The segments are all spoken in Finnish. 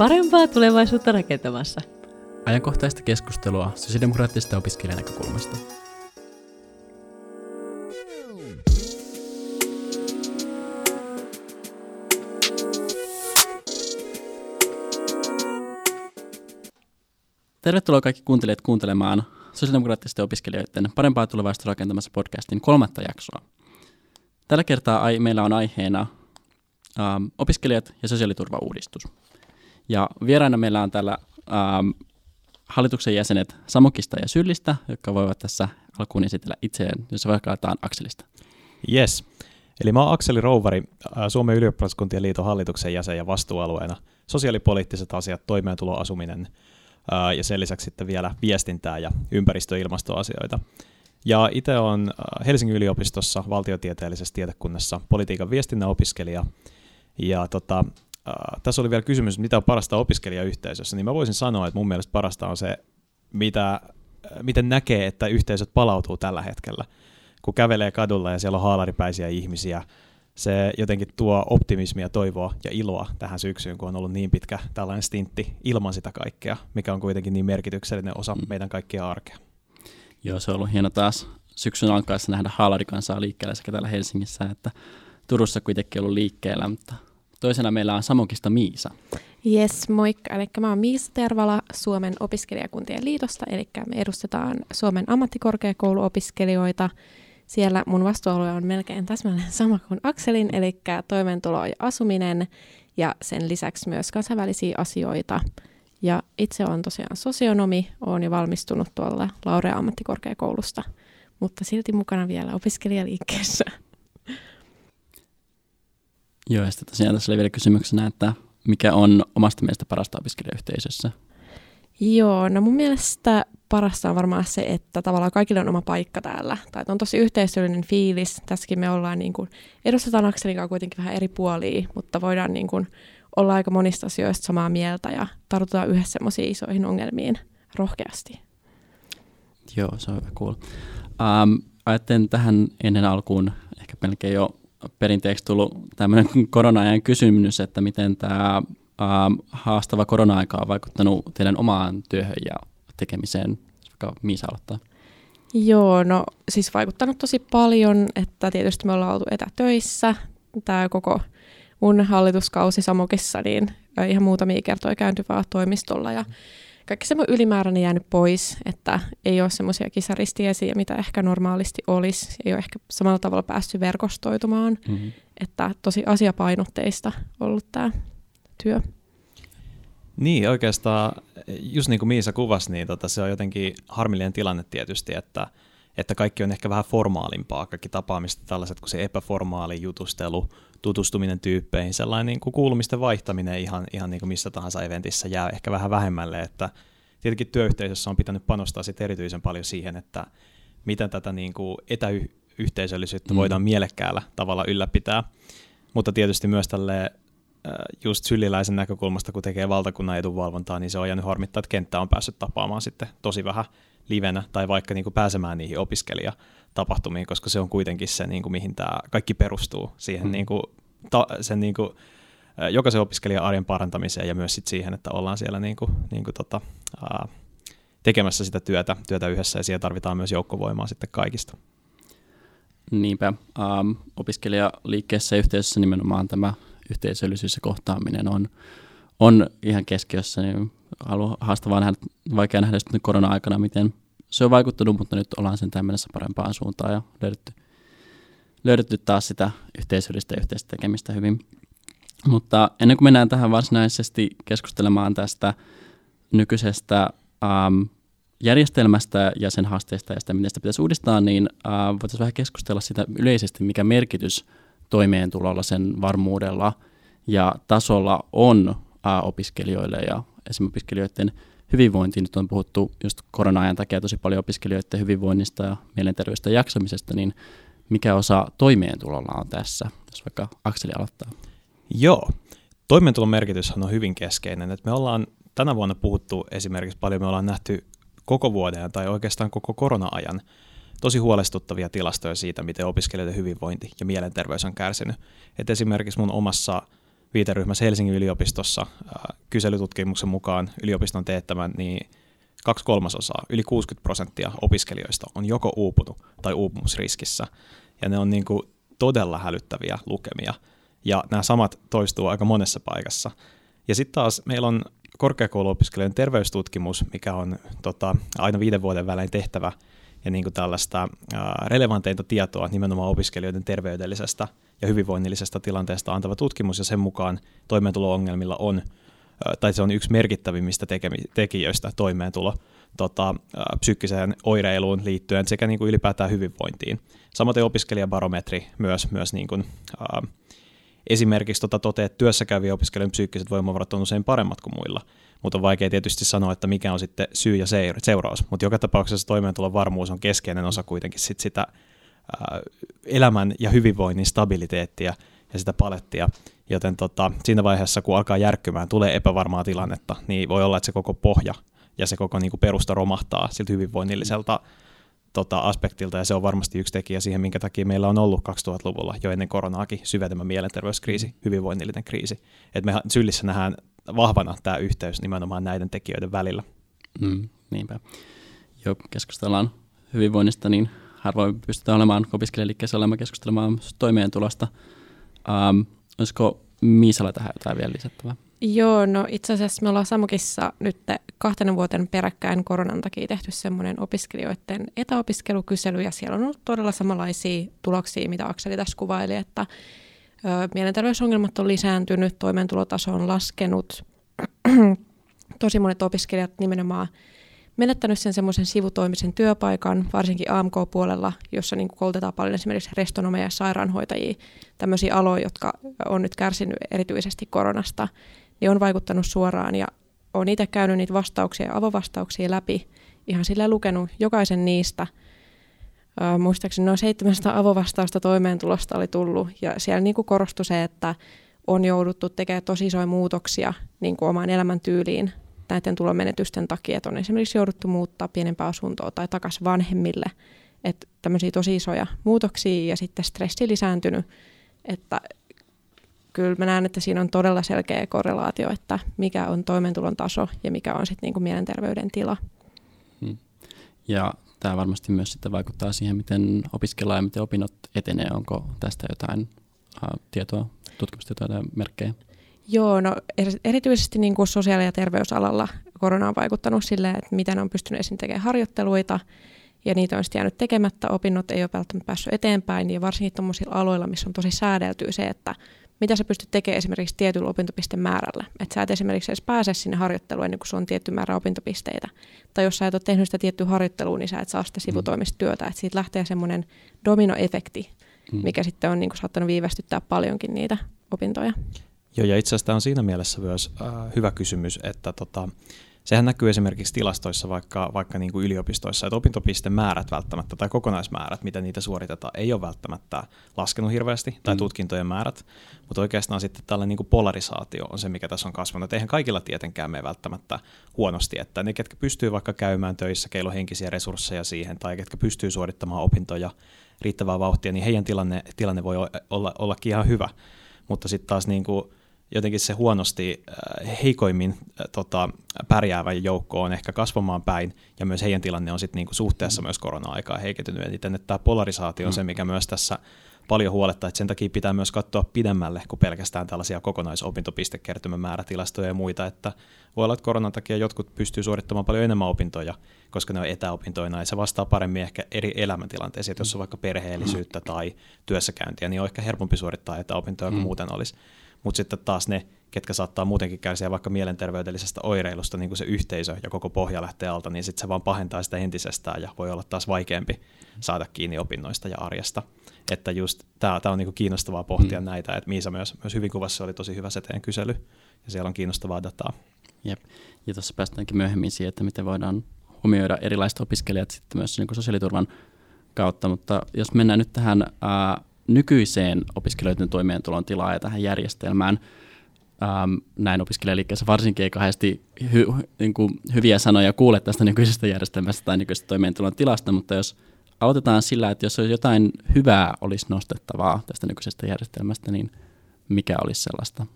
parempaa tulevaisuutta rakentamassa. Ajankohtaista keskustelua sosiaalidemokraattisesta opiskelijan näkökulmasta. Tervetuloa kaikki kuuntelijat kuuntelemaan sosiaalidemokraattisten opiskelijoiden parempaa tulevaisuutta rakentamassa podcastin kolmatta jaksoa. Tällä kertaa ai- meillä on aiheena ähm, opiskelijat ja sosiaaliturvauudistus. Ja vieraana meillä on täällä ähm, hallituksen jäsenet Samokista ja Syllistä, jotka voivat tässä alkuun esitellä itseään, jos vaikka aletaan Akselista. Yes. Eli mä oon Akseli Rouvari, äh, Suomen ylioppilaskuntien liiton hallituksen jäsen ja vastuualueena sosiaalipoliittiset asiat, toimeentuloasuminen äh, ja sen lisäksi sitten vielä viestintää ja ympäristö- ja ilmastoasioita. Ja itse on äh, Helsingin yliopistossa valtiotieteellisessä tiedekunnassa politiikan viestinnän opiskelija. Ja tota, äh, tässä oli vielä kysymys, mitä on parasta opiskelijayhteisössä, niin mä voisin sanoa, että mun mielestä parasta on se, mitä, äh, miten näkee, että yhteisöt palautuu tällä hetkellä. Kun kävelee kadulla ja siellä on haalaripäisiä ihmisiä, se jotenkin tuo optimismia, toivoa ja iloa tähän syksyyn, kun on ollut niin pitkä tällainen stintti ilman sitä kaikkea, mikä on kuitenkin niin merkityksellinen osa mm. meidän kaikkia arkea. Joo, se on ollut hieno taas syksyn alkaessa nähdä haalarikansaa liikkeellä sekä täällä Helsingissä että Turussa kuitenkin ollut liikkeellä, mutta toisena meillä on Samokista Miisa. Yes, moikka. Eli mä oon Miisa Tervala Suomen opiskelijakuntien liitosta, eli me edustetaan Suomen ammattikorkeakouluopiskelijoita. Siellä mun vastuualue on melkein täsmälleen sama kuin Akselin, eli toimeentulo ja asuminen, ja sen lisäksi myös kansainvälisiä asioita. Ja itse olen tosiaan sosionomi, olen jo valmistunut tuolla Laurea ammattikorkeakoulusta, mutta silti mukana vielä opiskelijaliikkeessä. Joo, ja sitten tosiaan tässä oli vielä kysymyksenä, että mikä on omasta mielestä parasta opiskelijayhteisössä? Joo, no mun mielestä parasta on varmaan se, että tavallaan kaikille on oma paikka täällä. Tai on tosi yhteisöllinen fiilis. Tässäkin me ollaan niin kuin, edustetaan Akselin kuitenkin vähän eri puolia, mutta voidaan niin kuin, olla aika monista asioista samaa mieltä ja tartutaan yhdessä semmoisiin isoihin ongelmiin rohkeasti. Joo, se on hyvä cool. Um, ajattelen tähän ennen alkuun ehkä melkein jo perinteeksi tullut tämmöinen korona-ajan kysymys, että miten tämä haastava korona-aika on vaikuttanut teidän omaan työhön ja tekemiseen, vaikka Miisa aloittaa. Joo, no siis vaikuttanut tosi paljon, että tietysti me ollaan oltu etätöissä. Tämä koko mun hallituskausi Samokissa, niin ihan muutamia kertoja käänty vaan toimistolla ja kaikki semmoinen ylimääräinen jäänyt pois, että ei ole semmoisia kisaristiesiä, mitä ehkä normaalisti olisi. Ei ole ehkä samalla tavalla päässyt verkostoitumaan, mm-hmm. että tosi asiapainotteista ollut tämä työ. Niin, oikeastaan just niin kuin Miisa kuvasi, niin tota, se on jotenkin harmillinen tilanne tietysti, että, että kaikki on ehkä vähän formaalimpaa, kaikki tapaamista tällaiset kuin se epäformaali jutustelu, tutustuminen tyyppeihin, sellainen niin kuin kuulumisten vaihtaminen ihan, ihan niin kuin missä tahansa eventissä jää ehkä vähän vähemmälle, että tietenkin työyhteisössä on pitänyt panostaa sit erityisen paljon siihen, että miten tätä niin kuin etäyhteisöllisyyttä mm. voidaan mielekkäällä tavalla ylläpitää, mutta tietysti myös tälle just syliläisen näkökulmasta, kun tekee valtakunnan edunvalvontaa, niin se on jäänyt harmittaa, että kenttä on päässyt tapaamaan sitten tosi vähän livenä tai vaikka niin kuin pääsemään niihin opiskelijatapahtumiin, koska se on kuitenkin se, niin kuin, mihin tämä kaikki perustuu, siihen mm. niin kuin, ta, sen niin kuin, jokaisen opiskelijan arjen parantamiseen ja myös sit siihen, että ollaan siellä niin kuin, niin kuin, tota, ää, tekemässä sitä työtä, työtä yhdessä ja siihen tarvitaan myös joukkovoimaa sitten kaikista. Niinpä. Um, opiskelijaliikkeessä ja yhteisössä nimenomaan tämä yhteisöllisyys ja kohtaaminen on, on ihan keskiössä. Niin haastavaa nähdä, vaikea nähdä sitten korona-aikana, miten se on vaikuttanut, mutta nyt ollaan sen mennessä parempaan suuntaan ja löydetty, löydetty taas sitä yhteisöllistä ja yhteistä tekemistä hyvin. Mutta ennen kuin mennään tähän varsinaisesti keskustelemaan tästä nykyisestä ähm, järjestelmästä ja sen haasteista ja sitä, miten sitä pitäisi uudistaa, niin äh, voitaisiin vähän keskustella sitä yleisesti, mikä merkitys toimeentulolla, sen varmuudella ja tasolla on ää, opiskelijoille ja esimerkiksi opiskelijoiden hyvinvointiin. Nyt on puhuttu just korona-ajan takia tosi paljon opiskelijoiden hyvinvoinnista ja mielenterveydestä ja jaksamisesta, niin mikä osa toimeentulolla on tässä, jos vaikka Akseli aloittaa? Joo, toimeentulon merkitys on hyvin keskeinen. Et me ollaan tänä vuonna puhuttu esimerkiksi paljon, me ollaan nähty koko vuoden tai oikeastaan koko korona-ajan tosi huolestuttavia tilastoja siitä, miten opiskelijoiden hyvinvointi ja mielenterveys on kärsinyt. Et esimerkiksi mun omassa viiteryhmässä Helsingin yliopistossa kyselytutkimuksen mukaan yliopiston teettämän, niin kaksi kolmasosaa, yli 60 prosenttia opiskelijoista on joko uupunut tai uupumusriskissä. Ja ne on niin kuin todella hälyttäviä lukemia. Ja nämä samat toistuu aika monessa paikassa. Ja sitten taas meillä on korkeakouluopiskelijoiden terveystutkimus, mikä on tota, aina viiden vuoden välein tehtävä ja niin kuin tällaista ää, relevanteinta tietoa nimenomaan opiskelijoiden terveydellisestä ja hyvinvoinnillisesta tilanteesta antava tutkimus, ja sen mukaan toimeentulo-ongelmilla on, tai se on yksi merkittävimmistä tekijöistä toimeentulo tota, psyykkiseen oireiluun liittyen sekä niin kuin ylipäätään hyvinvointiin. Samaten opiskelijabarometri myös, myös niin kuin, ää, esimerkiksi tota toteaa, että työssäkäyvien opiskelijoiden psyykkiset voimavarat on usein paremmat kuin muilla, mutta on vaikea tietysti sanoa, että mikä on sitten syy ja seuraus, mutta joka tapauksessa toimeentulon varmuus on keskeinen osa kuitenkin sit sitä elämän ja hyvinvoinnin stabiliteettia ja sitä palettia, joten tota, siinä vaiheessa, kun alkaa järkkymään, tulee epävarmaa tilannetta, niin voi olla, että se koko pohja ja se koko niin kuin perusta romahtaa siltä hyvinvoinnilliselta tota, aspektilta, ja se on varmasti yksi tekijä siihen, minkä takia meillä on ollut 2000-luvulla jo ennen koronaakin syvemmä mielenterveyskriisi, mm. hyvinvoinnillinen kriisi. Et me syllissä nähdään vahvana tämä yhteys nimenomaan näiden tekijöiden välillä. Mm, niinpä. Jo keskustellaan hyvinvoinnista, niin harvoin pystytään olemaan opiskelijaliikkeessä olemaan keskustelemaan toimeentulosta. Um, olisiko Miisalla tähän jotain vielä lisättävää? Joo, no itse asiassa me ollaan Samukissa nyt kahtena vuoten peräkkäin koronan takia tehty semmoinen opiskelijoiden etäopiskelukysely, ja siellä on ollut todella samanlaisia tuloksia, mitä Akseli tässä kuvaili, että ö, mielenterveysongelmat on lisääntynyt, toimeentulotaso on laskenut, tosi monet opiskelijat nimenomaan menettänyt sen semmoisen sivutoimisen työpaikan, varsinkin AMK-puolella, jossa niin koulutetaan paljon esimerkiksi restonomeja ja sairaanhoitajia, tämmöisiä aloja, jotka on nyt kärsinyt erityisesti koronasta niin on vaikuttanut suoraan ja olen itse käynyt niitä vastauksia ja avovastauksia läpi, ihan sillä lukenut jokaisen niistä. Ö, muistaakseni noin 700 avovastausta toimeentulosta oli tullut ja siellä niin korostui se, että on jouduttu tekemään tosi isoja muutoksia niin kuin omaan elämäntyyliin näiden tulomenetysten takia, että on esimerkiksi jouduttu muuttaa pienempää asuntoa tai takaisin vanhemmille. Että tämmöisiä tosi isoja muutoksia ja sitten stressi lisääntynyt, että kyllä mä näen, että siinä on todella selkeä korrelaatio, että mikä on toimeentulon taso ja mikä on sitten niinku mielenterveyden tila. Hmm. Ja tämä varmasti myös sitten vaikuttaa siihen, miten opiskellaan ja miten opinnot etenee. Onko tästä jotain tietoa, tutkimustietoa tai merkkejä? Joo, no erityisesti niin kuin sosiaali- ja terveysalalla korona on vaikuttanut silleen, että miten on pystynyt esim. tekemään harjoitteluita, ja niitä on sitten jäänyt tekemättä, opinnot ei ole välttämättä päässyt eteenpäin, ja varsinkin tuollaisilla aloilla, missä on tosi säädeltyä se, että mitä sä pystyt tekemään esimerkiksi tietyllä opintopisteen määrällä. Että sä et esimerkiksi edes pääse sinne harjoitteluun ennen kuin on tietty määrä opintopisteitä. Tai jos sä et ole tehnyt sitä tiettyä harjoittelua, niin sä et saa sitä sivutoimista työtä. Että siitä lähtee semmoinen dominoefekti, mm. mikä sitten on niin kuin, saattanut viivästyttää paljonkin niitä opintoja. Joo, ja itse asiassa tämä on siinä mielessä myös äh, hyvä kysymys, että tota, Sehän näkyy esimerkiksi tilastoissa vaikka, vaikka niin kuin yliopistoissa, että opintopistemäärät välttämättä tai kokonaismäärät, mitä niitä suoritetaan, ei ole välttämättä laskenut hirveästi, tai mm. tutkintojen määrät, mutta oikeastaan sitten tällainen niin kuin polarisaatio on se, mikä tässä on kasvanut. Eihän kaikilla tietenkään mene välttämättä huonosti, että ne, ketkä pystyy vaikka käymään töissä, keillä on henkisiä resursseja siihen, tai ketkä pystyy suorittamaan opintoja riittävää vauhtia, niin heidän tilanne, tilanne voi olla, ollakin ihan hyvä. Mutta sitten taas niin kuin jotenkin se huonosti äh, heikoimmin äh, tota, pärjäävä joukko on ehkä kasvamaan päin, ja myös heidän tilanne on sitten niinku suhteessa mm. myös korona-aikaa heikentynyt. Eli että tämä polarisaatio on mm. se, mikä myös tässä paljon huolettaa, että sen takia pitää myös katsoa pidemmälle kuin pelkästään tällaisia kokonaisopintopistekertymän ja muita, että voi olla, että koronan takia jotkut pystyy suorittamaan paljon enemmän opintoja, koska ne on etäopintoina, ja se vastaa paremmin ehkä eri elämäntilanteisiin, että jos on vaikka perheellisyyttä tai työssäkäyntiä, niin on ehkä helpompi suorittaa etäopintoja kuin mm. muuten olisi mutta sitten taas ne, ketkä saattaa muutenkin kärsiä vaikka mielenterveydellisestä oireilusta, niin kuin se yhteisö ja koko pohja lähtee alta, niin sitten se vaan pahentaa sitä entisestään ja voi olla taas vaikeampi saada kiinni opinnoista ja arjesta. Että just tämä on niinku kiinnostavaa pohtia mm. näitä, että Miisa myös, myös hyvin kuvassa oli tosi hyvä se teidän kysely, ja siellä on kiinnostavaa dataa. Jep. Ja tuossa päästäänkin myöhemmin siihen, että miten voidaan huomioida erilaiset opiskelijat sitten myös niin kuin sosiaaliturvan kautta, mutta jos mennään nyt tähän ää, nykyiseen opiskelijoiden toimeentulon tilaan ja tähän järjestelmään. Ähm, näin opiskelijaliikkeessä varsinkin ei kahdesti hy, niin kuin hyviä sanoja kuule tästä nykyisestä järjestelmästä tai nykyisestä toimeentulon tilasta, mutta jos aloitetaan sillä, että jos jotain hyvää olisi nostettavaa tästä nykyisestä järjestelmästä, niin mikä olisi sellaista?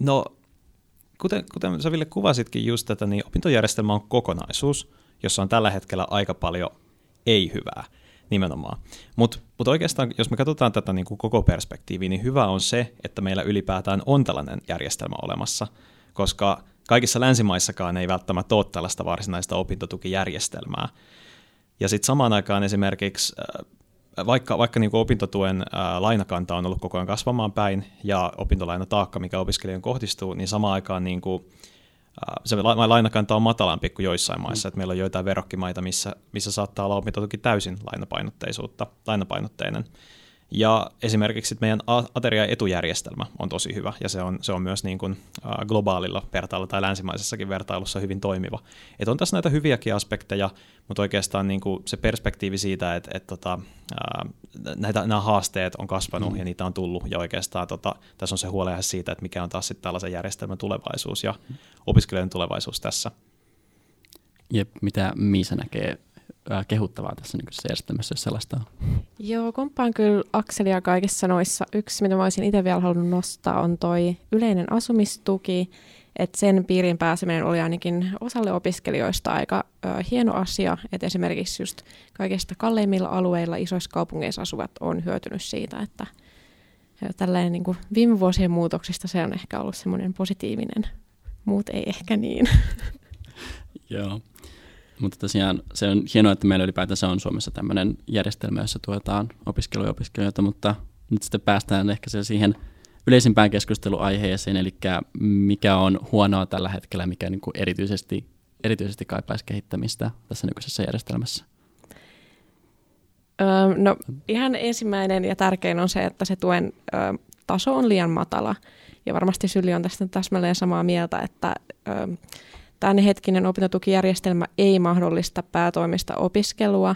No kuten, kuten sä Ville kuvasitkin just tätä, niin opintojärjestelmä on kokonaisuus, jossa on tällä hetkellä aika paljon ei-hyvää nimenomaan. Mutta mut oikeastaan, jos me katsotaan tätä niin kuin koko perspektiiviä, niin hyvä on se, että meillä ylipäätään on tällainen järjestelmä olemassa, koska kaikissa länsimaissakaan ei välttämättä ole tällaista varsinaista opintotukijärjestelmää. Ja sitten samaan aikaan esimerkiksi vaikka, vaikka niin kuin opintotuen ää, lainakanta on ollut koko ajan kasvamaan päin ja opintolainataakka, mikä opiskelijan kohdistuu, niin samaan aikaan niin kuin, se lainakanta on matalampi kuin joissain maissa. Mm. Että meillä on joitain verrokkimaita, missä, missä saattaa olla opintotuki täysin lainapainotteisuutta, lainapainotteinen. Ja esimerkiksi meidän ateria-etujärjestelmä on tosi hyvä, ja se on, se on myös niin kuin globaalilla vertailulla tai länsimaisessakin vertailussa hyvin toimiva. Et on tässä näitä hyviäkin aspekteja, mutta oikeastaan niin kuin se perspektiivi siitä, että, että tota, näitä, nämä haasteet on kasvanut mm. ja niitä on tullut, ja oikeastaan tota, tässä on se huoleha siitä, että mikä on taas sitten tällaisen järjestelmän tulevaisuus ja opiskelijoiden tulevaisuus tässä. Jep, mitä Miisa näkee kehuttavaa tässä niin järjestelmässä, jos sellaista on? Joo, komppaan kyllä Akselia kaikissa noissa. Yksi, mitä mä olisin itse vielä halunnut nostaa, on toi yleinen asumistuki. Että sen piirin pääseminen oli ainakin osalle opiskelijoista aika ö, hieno asia, että esimerkiksi just kaikista kalleimmilla alueilla isoissa kaupungeissa asuvat on hyötynyt siitä, että tällainen niin kuin viime vuosien muutoksista se on ehkä ollut semmoinen positiivinen, muut ei ehkä niin. Joo. Mutta tosiaan se on hienoa, että meillä ylipäätänsä on Suomessa tämmöinen järjestelmä, jossa tuetaan opiskeluja opiskelijoita, mutta nyt sitten päästään ehkä siihen yleisimpään keskusteluaiheeseen, eli mikä on huonoa tällä hetkellä, mikä niin kuin erityisesti, erityisesti kaipaisi kehittämistä tässä nykyisessä järjestelmässä? Öö, no ihan ensimmäinen ja tärkein on se, että se tuen ö, taso on liian matala. Ja varmasti Syli on tästä täsmälleen samaa mieltä, että ö, hetkinen opintotukijärjestelmä ei mahdollista päätoimista opiskelua.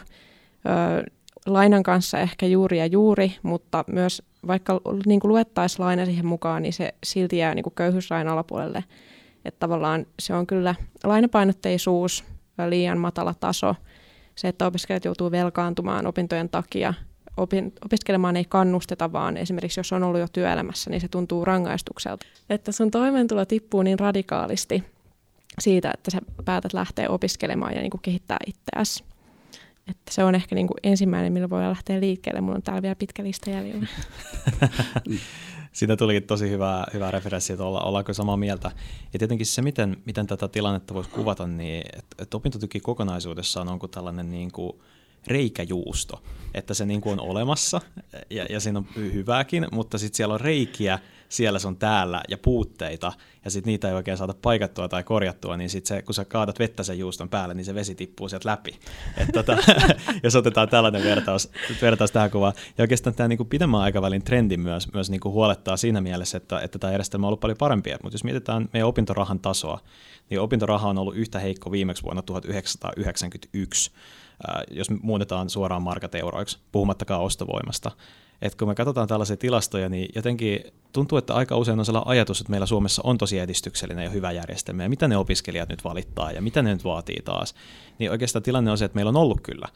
Ö, lainan kanssa ehkä juuri ja juuri, mutta myös vaikka niin luettaisiin laina siihen mukaan, niin se silti jää niin köyhyysrajan alapuolelle. Että tavallaan se on kyllä lainapainotteisuus, liian matala taso, se, että opiskelijat joutuu velkaantumaan opintojen takia, opin, opiskelemaan ei kannusteta, vaan esimerkiksi jos on ollut jo työelämässä, niin se tuntuu rangaistukselta. Että sun toimeentulo tippuu niin radikaalisti, siitä, että sä päätät lähteä opiskelemaan ja niin kuin kehittää itseäsi. Että se on ehkä niin kuin ensimmäinen, millä voi lähteä liikkeelle. Mulla on täällä vielä pitkä lista jäljellä. Siinä tuli tosi hyvä, hyvä referenssi, että olla, ollaanko samaa mieltä. Ja tietenkin se, miten, miten tätä tilannetta voisi kuvata, niin että, että opintotuki kokonaisuudessaan on kuin tällainen niin kuin reikäjuusto, että se niin kuin on olemassa ja, ja siinä on hyvääkin, mutta sitten siellä on reikiä, siellä se on täällä ja puutteita, ja sitten niitä ei oikein saada paikattua tai korjattua, niin sitten se, kun sä kaadat vettä sen juuston päälle, niin se vesi tippuu sieltä läpi. Et tota, jos otetaan tällainen vertaus, vertaus tähän kuvaan. Ja oikeastaan tämä niinku pidemmän aikavälin trendi myös, myös niinku huolettaa siinä mielessä, että, että tämä järjestelmä on ollut paljon parempi. Mutta jos mietitään meidän opintorahan tasoa, niin opintoraha on ollut yhtä heikko viimeksi vuonna 1991 jos muutetaan suoraan markat euroiksi, puhumattakaan ostovoimasta. Et kun me katsotaan tällaisia tilastoja, niin jotenkin tuntuu, että aika usein on sellainen ajatus, että meillä Suomessa on tosi edistyksellinen ja hyvä järjestelmä, ja mitä ne opiskelijat nyt valittaa, ja mitä ne nyt vaatii taas. Niin oikeastaan tilanne on se, että meillä on ollut kyllä.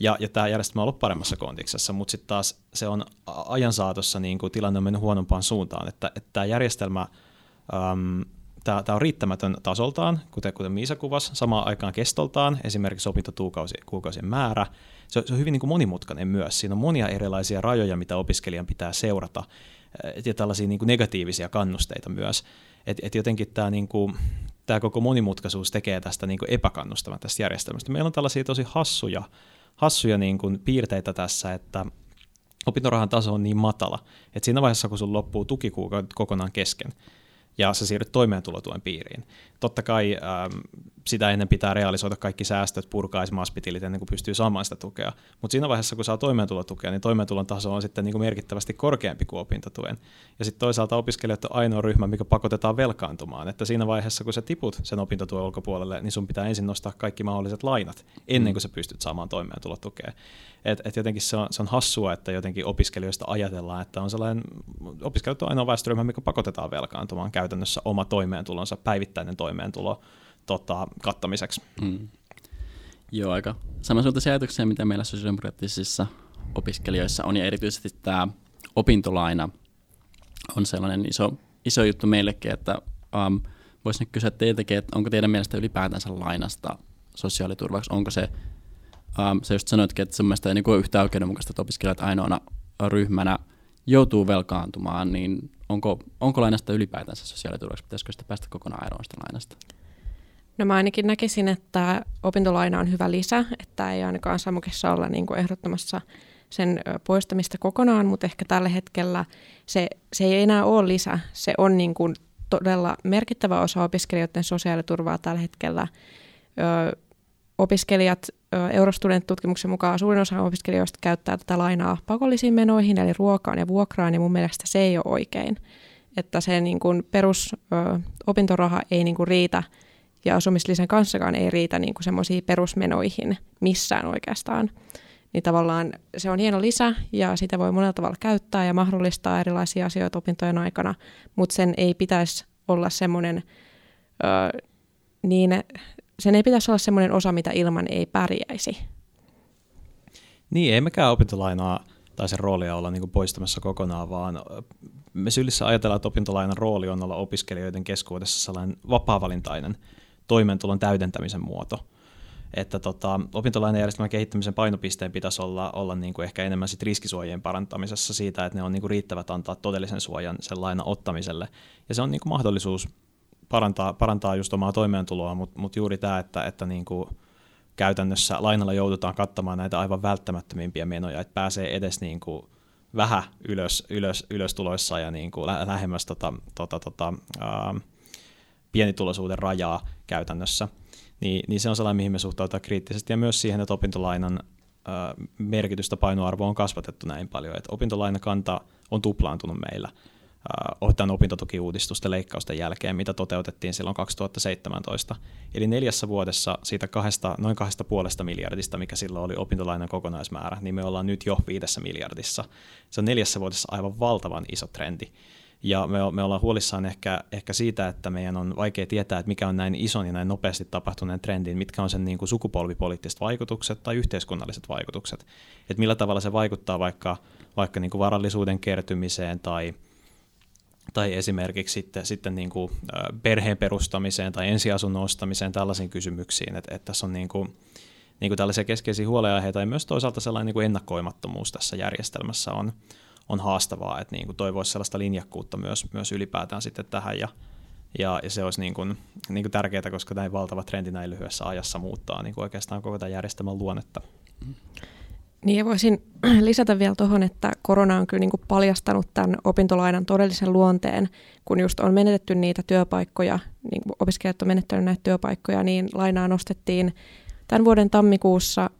Ja, ja tämä järjestelmä on ollut paremmassa kontekstissa, mutta sitten taas se on ajan saatossa niin kuin tilanne on mennyt huonompaan suuntaan, että, että tämä järjestelmä äm, tämä, on riittämätön tasoltaan, kuten, kuten Miisa kuvasi, samaan aikaan kestoltaan, esimerkiksi opintokuukausien määrä. Se, se on hyvin niin kuin monimutkainen myös. Siinä on monia erilaisia rajoja, mitä opiskelijan pitää seurata, eh, ja tällaisia niin kuin negatiivisia kannusteita myös. Et, et jotenkin tämä, niin kuin, tämä koko monimutkaisuus tekee tästä niin kuin epäkannustavan tästä järjestelmästä. Meillä on tällaisia tosi hassuja, hassuja niin kuin piirteitä tässä, että opintorahan taso on niin matala, että siinä vaiheessa, kun sun loppuu tukikuukaudet kokonaan kesken, ja sä siirryt toimeentulotuen piiriin. Totta kai ähm, sitä ennen pitää realisoida kaikki säästöt, purkaa maspitilit ennen kuin pystyy saamaan sitä tukea. Mutta siinä vaiheessa, kun saa toimeentulotukea, niin toimeentulon taso on sitten niin kuin merkittävästi korkeampi kuin opintotuen. Ja sitten toisaalta opiskelijat on ainoa ryhmä, mikä pakotetaan velkaantumaan. Että siinä vaiheessa, kun sä tiput sen opintotuen ulkopuolelle, niin sun pitää ensin nostaa kaikki mahdolliset lainat ennen mm. kuin sä pystyt saamaan toimeentulotukea. Et, et jotenkin se on, se on hassua, että jotenkin opiskelijoista ajatellaan, että on sellainen, opiskelijat on ainoa väestöryhmä, mikä pakotetaan velkaantumaan käytännössä oma toimeentulonsa, päivittäinen toimeentulo tota, kattamiseksi. Mm. Joo, aika samansuuntaisia ajatuksia, mitä meillä sosiaalidemokraattisissa opiskelijoissa on, ja erityisesti tämä opintolaina on sellainen iso, iso juttu meillekin, että um, voisin kysyä teiltäkin, että onko teidän mielestä ylipäätänsä lainasta sosiaaliturvaksi? Onko se, um, sä just sanoitkin, että sun mielestä ei niin yhtä oikeudenmukaista, että opiskelijat ainoana ryhmänä joutuu velkaantumaan, niin onko, onko lainasta ylipäätänsä sosiaaliturvaksi? Pitäisikö sitä päästä kokonaan eroon sitä lainasta? No mä ainakin näkisin, että opintolaina on hyvä lisä, että ei ainakaan Samukissa olla niin kuin ehdottomassa sen poistamista kokonaan, mutta ehkä tällä hetkellä se, se ei enää ole lisä. Se on niin kuin todella merkittävä osa opiskelijoiden sosiaaliturvaa tällä hetkellä. Ö, opiskelijat, Eurostudent-tutkimuksen mukaan suurin osa opiskelijoista käyttää tätä lainaa pakollisiin menoihin, eli ruokaan ja vuokraan, ja mun mielestä se ei ole oikein. Että se niin kuin perus ö, opintoraha ei niin kuin riitä, ja asumislisän kanssakaan ei riitä niin semmoisiin perusmenoihin missään oikeastaan. Niin tavallaan se on hieno lisä, ja sitä voi monella tavalla käyttää ja mahdollistaa erilaisia asioita opintojen aikana, mutta sen ei pitäisi olla semmoinen ö, niin sen ei pitäisi olla semmoinen osa, mitä ilman ei pärjäisi. Niin, ei mekään opintolainaa tai sen roolia olla niin poistamassa kokonaan, vaan me sylissä ajatellaan, että opintolainan rooli on olla opiskelijoiden keskuudessa sellainen vapaavalintainen toimeentulon täydentämisen muoto. Että tota, opintolainajärjestelmän kehittämisen painopisteen pitäisi olla, olla niin kuin ehkä enemmän sit riskisuojien parantamisessa siitä, että ne on niin kuin riittävät antaa todellisen suojan sen lainan ottamiselle. Ja se on niin kuin mahdollisuus parantaa, parantaa just omaa toimeentuloa, mutta mut juuri tämä, että, että niin kuin käytännössä lainalla joudutaan kattamaan näitä aivan välttämättömimpiä menoja, että pääsee edes niin kuin vähän ylös, ylös, ylös tuloissa ja niin kuin lähemmäs tota, tota, tota, ää, pienituloisuuden rajaa käytännössä, niin, niin se on sellainen, mihin me suhtaudutaan kriittisesti ja myös siihen, että opintolainan merkitystä painoarvoa on kasvatettu näin paljon, että opintolainakanta on tuplaantunut meillä – tämän opintotukiuudistusten leikkausten jälkeen, mitä toteutettiin silloin 2017. Eli neljässä vuodessa siitä kahdesta, noin kahdesta puolesta miljardista, mikä silloin oli opintolainan kokonaismäärä, niin me ollaan nyt jo viidessä miljardissa. Se on neljässä vuodessa aivan valtavan iso trendi. Ja me, me ollaan huolissaan ehkä, ehkä siitä, että meidän on vaikea tietää, että mikä on näin ison ja näin nopeasti tapahtuneen trendin, mitkä on sen niin kuin sukupolvipoliittiset vaikutukset tai yhteiskunnalliset vaikutukset. Että millä tavalla se vaikuttaa vaikka, vaikka niin kuin varallisuuden kertymiseen tai – tai esimerkiksi sitten, sitten niin kuin perheen perustamiseen tai ensiasunnon ostamiseen, tällaisiin kysymyksiin, että, että tässä on niin kuin, niin kuin tällaisia keskeisiä huoleaiheita ja myös toisaalta sellainen niin kuin ennakoimattomuus tässä järjestelmässä on, on haastavaa, että niin kuin toivoisi sellaista linjakkuutta myös, myös ylipäätään sitten tähän ja, ja, ja se olisi niin kuin, niin kuin tärkeää, koska näin valtava trendi näin lyhyessä ajassa muuttaa niin kuin oikeastaan koko tämän järjestelmän luonnetta. Niin ja voisin lisätä vielä tuohon, että korona on kyllä niin kuin paljastanut tämän opintolainan todellisen luonteen, kun just on menetetty niitä työpaikkoja, niin opiskelijat on menettänyt näitä työpaikkoja, niin lainaa nostettiin tämän vuoden tammikuussa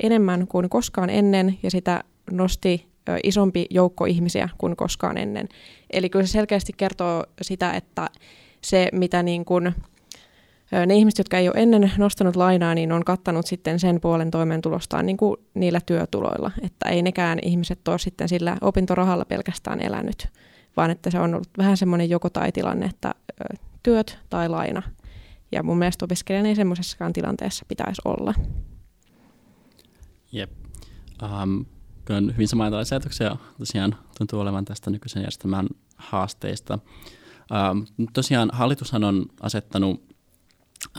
enemmän kuin koskaan ennen ja sitä nosti isompi joukko ihmisiä kuin koskaan ennen. Eli kyllä se selkeästi kertoo sitä, että se mitä niin kuin ne ihmiset, jotka ei ole ennen nostanut lainaa, niin on kattanut sitten sen puolen toimeentulostaan niin kuin niillä työtuloilla. Että ei nekään ihmiset ole sitten sillä opintorahalla pelkästään elänyt, vaan että se on ollut vähän semmoinen joko tai tilanne, että työt tai laina. Ja mun mielestä opiskelijan ei semmoisessakaan tilanteessa pitäisi olla. Jep. Um, on hyvin samanlaisia ajatuksia tosiaan tuntuu olevan tästä nykyisen järjestelmän haasteista. Um, tosiaan hallitushan on asettanut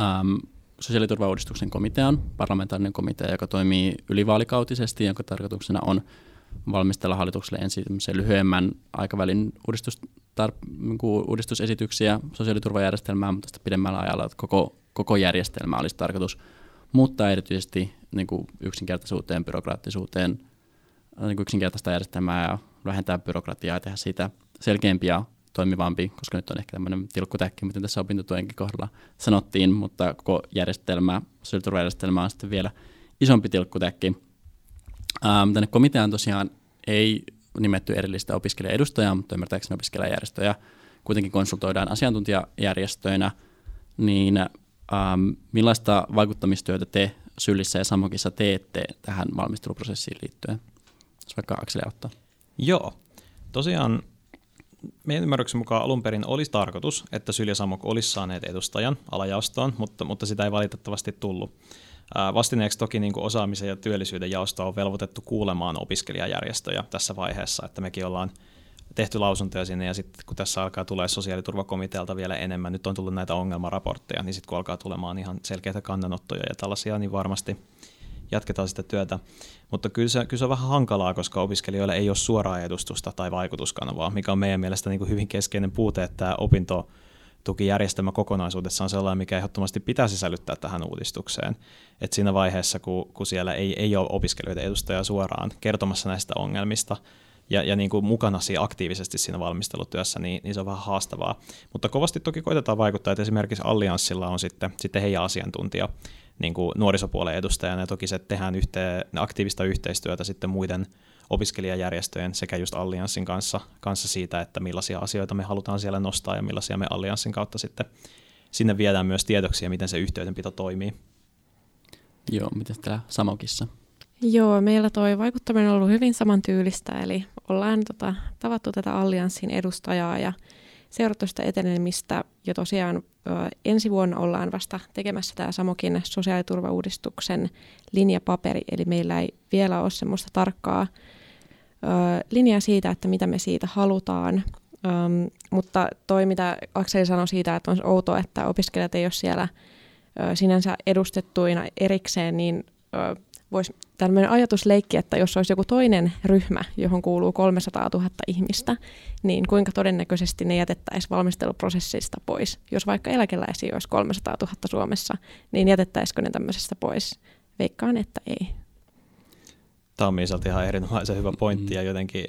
ähm, sosiaaliturvauudistuksen komitean, parlamentaarinen komitea, joka toimii ylivaalikautisesti, jonka tarkoituksena on valmistella hallitukselle ensin lyhyemmän aikavälin uudistustar- niinku uudistusesityksiä sosiaaliturvajärjestelmään, mutta sitä pidemmällä ajalla, että koko, koko järjestelmä olisi tarkoitus muuttaa erityisesti niin kuin yksinkertaisuuteen, byrokraattisuuteen, niin yksinkertaista järjestelmää ja vähentää byrokratiaa ja tehdä siitä selkeämpiä toimivampi, koska nyt on ehkä tämmöinen tilkkutäkki, miten tässä opintotuenkin kohdalla sanottiin, mutta koko järjestelmä, sosiaaliturvajärjestelmä on sitten vielä isompi tilkkutäkki. Ähm, tänne komiteaan tosiaan ei nimetty erillistä opiskelijaedustajaa, mutta ymmärtääkseni opiskelijajärjestöjä kuitenkin konsultoidaan asiantuntijajärjestöinä, niin ähm, millaista vaikuttamistyötä te Sylissä ja Samokissa teette tähän valmisteluprosessiin liittyen? Vaikka Akseli ottaa. Joo, tosiaan meidän ymmärryksen mukaan alun perin olisi tarkoitus, että Sylja Samok olisi saaneet edustajan alajaostoon, mutta, mutta sitä ei valitettavasti tullut. Vastineeksi toki niin kuin osaamisen ja työllisyyden jaosto on velvoitettu kuulemaan opiskelijajärjestöjä tässä vaiheessa, että mekin ollaan tehty lausuntoja sinne ja sitten kun tässä alkaa tulee sosiaaliturvakomitealta vielä enemmän, nyt on tullut näitä ongelmaraportteja, niin sitten kun alkaa tulemaan ihan selkeitä kannanottoja ja tällaisia, niin varmasti jatketaan sitä työtä. Mutta kyllä se, kyllä se on vähän hankalaa, koska opiskelijoilla ei ole suoraa edustusta tai vaikutuskanavaa, mikä on meidän mielestä niin kuin hyvin keskeinen puute, että tämä opintotukijärjestelmä kokonaisuudessaan on sellainen, mikä ehdottomasti pitää sisällyttää tähän uudistukseen. Et siinä vaiheessa, kun, kun siellä ei, ei ole opiskelijoita edustajaa suoraan kertomassa näistä ongelmista, ja, ja niin kuin mukana siinä aktiivisesti siinä valmistelutyössä, niin, niin se on vähän haastavaa. Mutta kovasti toki koitetaan vaikuttaa, että esimerkiksi Allianssilla on sitten, sitten heidän asiantuntija niin kuin nuorisopuolen edustajana, ja toki se tehdään yhteen, aktiivista yhteistyötä sitten muiden opiskelijajärjestöjen sekä just Allianssin kanssa, kanssa siitä, että millaisia asioita me halutaan siellä nostaa ja millaisia me Allianssin kautta sitten sinne viedään myös tiedoksi ja miten se yhteydenpito toimii. Joo, miten täällä Samokissa? Joo, meillä toi vaikuttaminen on ollut hyvin samantyylistä, eli ollaan tota, tavattu tätä allianssin edustajaa ja seurattu sitä etenemistä. Jo tosiaan ensi vuonna ollaan vasta tekemässä tämä Samokin sosiaaliturvauudistuksen linjapaperi, eli meillä ei vielä ole semmoista tarkkaa linjaa siitä, että mitä me siitä halutaan. Mutta toi, mitä Akseli sanoi siitä, että on outoa, että opiskelijat ei ole siellä ö, sinänsä edustettuina erikseen, niin voisi tämmöinen ajatusleikki, että jos olisi joku toinen ryhmä, johon kuuluu 300 000 ihmistä, niin kuinka todennäköisesti ne jätettäisiin valmisteluprosessista pois? Jos vaikka eläkeläisiä olisi 300 000 Suomessa, niin jätettäisikö ne tämmöisestä pois? Veikkaan, että ei. Tämä on Miisalta ihan erinomaisen hyvä pointti ja jotenkin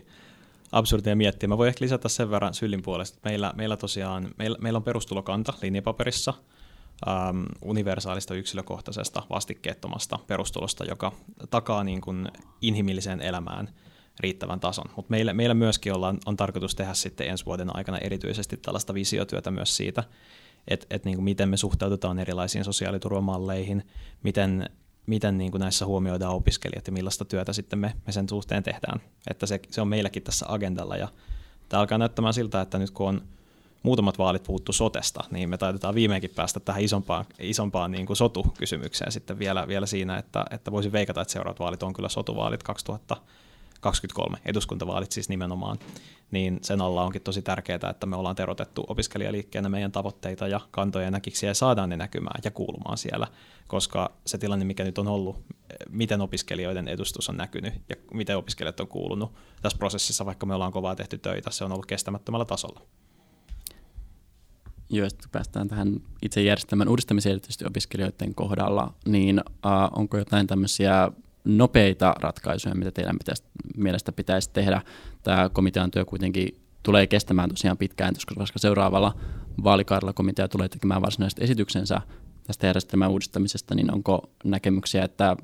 absurdia miettiä. Mä voin ehkä lisätä sen verran syllin puolesta. Meillä, meillä tosiaan, meillä, meillä on perustulokanta linjapaperissa – ähm, universaalista yksilökohtaisesta vastikkeettomasta perustulosta, joka takaa niin kuin inhimilliseen elämään riittävän tason. Mutta meillä, meillä myöskin ollaan, on tarkoitus tehdä sitten ensi vuoden aikana erityisesti tällaista visiotyötä myös siitä, että et niin miten me suhtaudutaan erilaisiin sosiaaliturvamalleihin, miten, miten niin kuin näissä huomioidaan opiskelijat ja millaista työtä sitten me, me sen suhteen tehdään. Että se, se on meilläkin tässä agendalla ja tämä alkaa näyttämään siltä, että nyt kun on muutamat vaalit puhuttu sotesta, niin me taitetaan viimeinkin päästä tähän isompaan, isompaan niin kuin sotu-kysymykseen sitten vielä, vielä siinä, että, että voisin veikata, että seuraavat vaalit on kyllä sotuvaalit 2023, eduskuntavaalit siis nimenomaan, niin sen alla onkin tosi tärkeää, että me ollaan terotettu opiskelijaliikkeenä meidän tavoitteita ja kantoja ja näkiksiä ja saadaan ne näkymään ja kuulumaan siellä, koska se tilanne, mikä nyt on ollut, miten opiskelijoiden edustus on näkynyt ja miten opiskelijat on kuulunut tässä prosessissa, vaikka me ollaan kovaa tehty töitä, se on ollut kestämättömällä tasolla. Jos päästään tähän itse järjestelmän uudistamiseen erityisesti opiskelijoiden kohdalla, niin uh, onko jotain tämmöisiä nopeita ratkaisuja, mitä teidän pitäisi, mielestä pitäisi tehdä? Tämä komitean työ kuitenkin tulee kestämään tosiaan pitkään, koska seuraavalla vaalikaudella komitea tulee tekemään varsinaiset esityksensä tästä järjestelmän uudistamisesta, niin onko näkemyksiä, että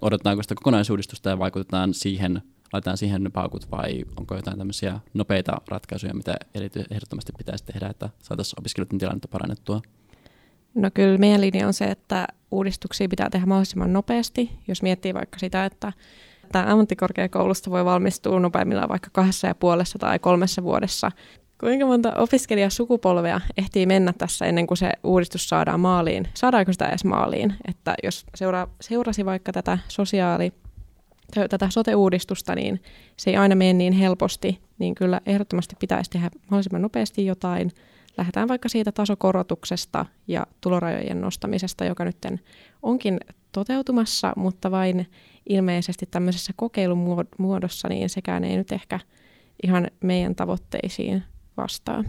odotetaanko sitä kokonaisuudistusta ja vaikutetaan siihen laitetaan siihen ne paukut vai onko jotain tämmöisiä nopeita ratkaisuja, mitä ehdottomasti pitäisi tehdä, että saataisiin opiskelijoiden tilannetta parannettua? No kyllä meidän linja on se, että uudistuksia pitää tehdä mahdollisimman nopeasti. Jos miettii vaikka sitä, että tämä ammattikorkeakoulusta voi valmistua nopeimmillaan vaikka kahdessa ja puolessa tai kolmessa vuodessa. Kuinka monta opiskelijasukupolvea ehtii mennä tässä ennen kuin se uudistus saadaan maaliin? Saadaanko sitä edes maaliin? Että jos seura- seurasi vaikka tätä sosiaali- tätä sote-uudistusta, niin se ei aina mene niin helposti, niin kyllä ehdottomasti pitäisi tehdä mahdollisimman nopeasti jotain. Lähdetään vaikka siitä tasokorotuksesta ja tulorajojen nostamisesta, joka nyt onkin toteutumassa, mutta vain ilmeisesti tämmöisessä kokeilumuodossa, niin sekään ei nyt ehkä ihan meidän tavoitteisiin vastaa.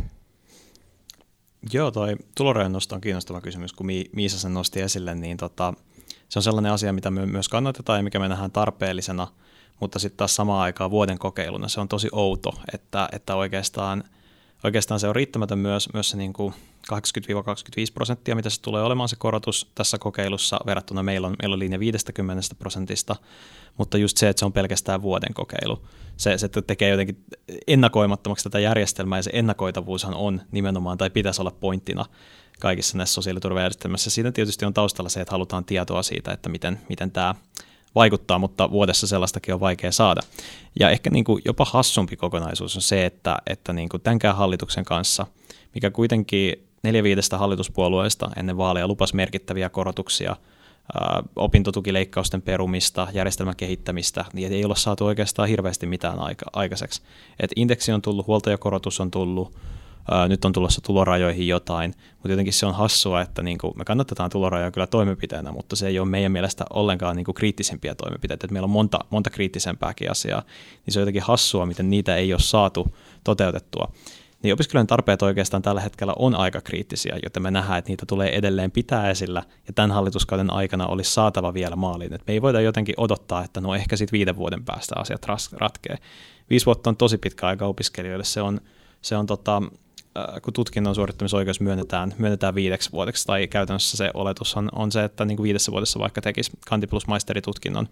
Joo, toi tulorajan nosto on kiinnostava kysymys, kun Miisa sen nosti esille, niin tota, se on sellainen asia, mitä me myös kannatetaan ja mikä me nähdään tarpeellisena, mutta sitten taas samaan aikaan vuoden kokeiluna se on tosi outo, että, että oikeastaan, oikeastaan se on riittämätön myös, myös se niin kuin 20-25 prosenttia, mitä se tulee olemaan se korotus tässä kokeilussa verrattuna. Meillä on, meillä on linja 50 prosentista, mutta just se, että se on pelkästään vuoden kokeilu, se, se tekee jotenkin ennakoimattomaksi tätä järjestelmää ja se ennakoitavuushan on nimenomaan tai pitäisi olla pointtina kaikissa näissä sosiaaliturvajärjestelmissä. Siinä tietysti on taustalla se, että halutaan tietoa siitä, että miten, miten tämä vaikuttaa, mutta vuodessa sellaistakin on vaikea saada. Ja ehkä niin kuin jopa hassumpi kokonaisuus on se, että, että niin kuin tämänkään hallituksen kanssa, mikä kuitenkin neljä viidestä hallituspuolueesta ennen vaaleja lupas merkittäviä korotuksia opintotukileikkausten perumista, järjestelmän kehittämistä, niin ei ole saatu oikeastaan hirveästi mitään aika, aikaiseksi. Et indeksi on tullut, huoltajakorotus on tullut, ää, nyt on tulossa tulorajoihin jotain, mutta jotenkin se on hassua, että niin kuin me kannatetaan tulorajoja kyllä toimenpiteenä, mutta se ei ole meidän mielestä ollenkaan niin kuin kriittisempiä toimenpiteitä, että meillä on monta, monta kriittisempääkin asiaa, niin se on jotenkin hassua, miten niitä ei ole saatu toteutettua niin opiskelijoiden tarpeet oikeastaan tällä hetkellä on aika kriittisiä, joten me nähdään, että niitä tulee edelleen pitää esillä, ja tämän hallituskauden aikana olisi saatava vielä maaliin. Et me ei voida jotenkin odottaa, että no ehkä sitten viiden vuoden päästä asiat ratkee. Viisi vuotta on tosi pitkä aika opiskelijoille. Se on, se on tota, kun tutkinnon suorittamisoikeus myönnetään, myönnetään viideksi vuodeksi, tai käytännössä se oletus on, on se, että niin kuin viidessä vuodessa vaikka tekisi kanti plus maisteritutkinnon,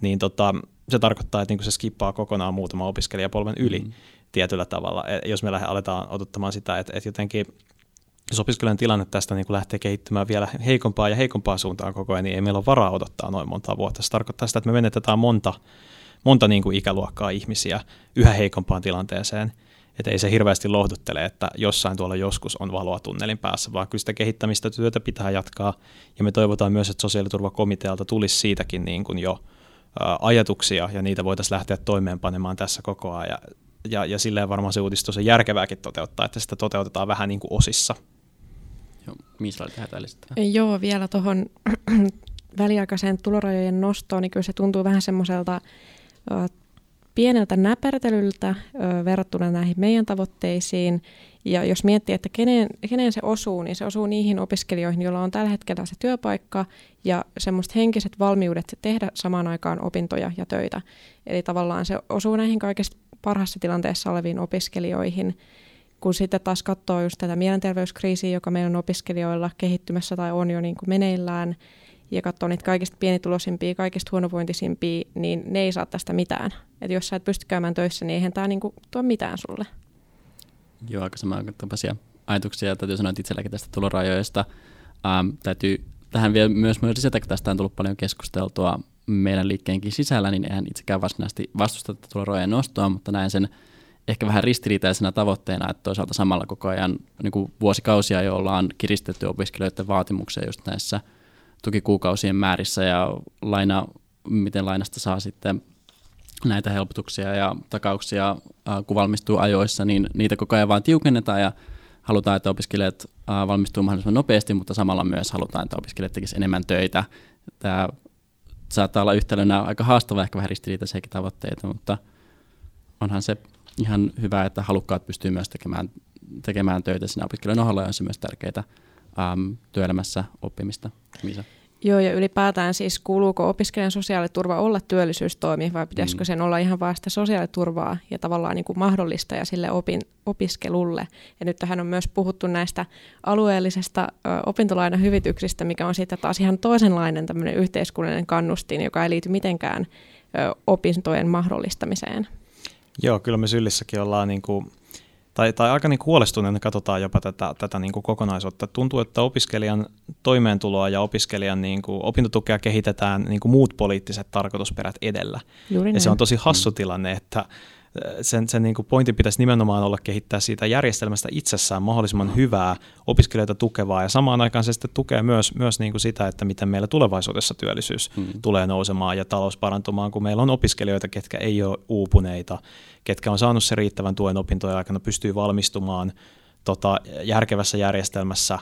niin tota, se tarkoittaa, että niin kuin se skippaa kokonaan muutama opiskelijapolven yli. Mm tietyllä tavalla, e, jos me aletaan odottamaan sitä, että, että jotenkin jos opiskelijan tilanne tästä niin kuin lähtee kehittymään vielä heikompaa ja heikompaa suuntaan koko ajan, niin ei meillä ole varaa odottaa noin monta vuotta. Se tarkoittaa sitä, että me menetetään monta, monta niin kuin ikäluokkaa ihmisiä yhä heikompaan tilanteeseen. Että ei se hirveästi lohduttele, että jossain tuolla joskus on valoa tunnelin päässä, vaan kyllä sitä kehittämistä työtä pitää jatkaa. Ja me toivotaan myös, että sosiaaliturvakomitealta tulisi siitäkin niin kuin jo ajatuksia ja niitä voitaisiin lähteä toimeenpanemaan tässä koko ajan ja, ja silleen varmaan se uudistus on järkevääkin toteuttaa, että sitä toteutetaan vähän niin kuin osissa. Joo, oli hätäillistä. Joo, vielä tuohon väliaikaiseen tulorajojen nostoon, niin kyllä se tuntuu vähän semmoiselta pieneltä näpertelyltä verrattuna näihin meidän tavoitteisiin. Ja jos miettii, että kenen, kenen se osuu, niin se osuu niihin opiskelijoihin, joilla on tällä hetkellä se työpaikka ja semmoiset henkiset valmiudet tehdä samaan aikaan opintoja ja töitä. Eli tavallaan se osuu näihin kaikista parhaassa tilanteessa oleviin opiskelijoihin, kun sitten taas katsoo just tätä mielenterveyskriisiä, joka meillä on opiskelijoilla kehittymässä tai on jo niin kuin meneillään, ja katsoo niitä kaikista pienituloisimpia, kaikista huonovointisimpia, niin ne ei saa tästä mitään. Että jos sä et pysty käymään töissä, niin eihän tämä niinku tuo mitään sulle. Joo, aika samantapaisia ajatuksia. Täytyy sanoa, että itselläkin tästä tulorajoista. Ähm, täytyy tähän vielä myös lisätä, kun tästä on tullut paljon keskusteltua meidän liikkeenkin sisällä, niin eihän itsekään varsinaisesti vastusta tätä tulorajojen nostoa, mutta näen sen ehkä vähän ristiriitaisena tavoitteena, että toisaalta samalla koko ajan niin kuin vuosikausia jo ollaan kiristetty opiskelijoiden vaatimuksia just näissä tukikuukausien määrissä ja laina, miten lainasta saa sitten näitä helpotuksia ja takauksia, kun valmistuu ajoissa, niin niitä koko ajan vaan tiukennetaan ja halutaan, että opiskelijat valmistuu mahdollisimman nopeasti, mutta samalla myös halutaan, että opiskelijat tekisivät enemmän töitä. Tämä saattaa olla yhtälönä aika haastava, ehkä vähän ristiriitaisiakin tavoitteita, mutta onhan se ihan hyvä, että halukkaat pystyy myös tekemään, tekemään töitä siinä opiskelijan ohella, ja on se myös tärkeää um, työelämässä oppimista. Miisa? Joo, ja ylipäätään siis kuuluuko opiskelijan sosiaaliturva olla työllisyystoimi vai pitäisikö mm. sen olla ihan vasta sosiaaliturvaa ja tavallaan niin kuin mahdollista ja sille opin, opiskelulle. Ja nyt tähän on myös puhuttu näistä alueellisesta ö, opintolainahyvityksistä, mikä on sitten taas ihan toisenlainen tämmöinen yhteiskunnallinen kannustin, joka ei liity mitenkään ö, opintojen mahdollistamiseen. Joo, kyllä me Syllissäkin ollaan niin kuin tai, tai aika niin huolestuneena katsotaan jopa tätä, tätä niin kuin kokonaisuutta. Tuntuu, että opiskelijan toimeentuloa ja opiskelijan niin kuin opintotukea kehitetään niin kuin muut poliittiset tarkoitusperät edellä. Juuri ja näin. se on tosi hassu tilanne, että sen, sen niin kuin pointin pitäisi nimenomaan olla kehittää siitä järjestelmästä itsessään mahdollisimman hyvää, opiskelijoita tukevaa ja samaan aikaan se sitten tukee myös, myös niin kuin sitä, että miten meillä tulevaisuudessa työllisyys mm. tulee nousemaan ja talous parantumaan, kun meillä on opiskelijoita, ketkä ei ole uupuneita, ketkä on saanut se riittävän tuen opintojen aikana, pystyy valmistumaan tota, järkevässä järjestelmässä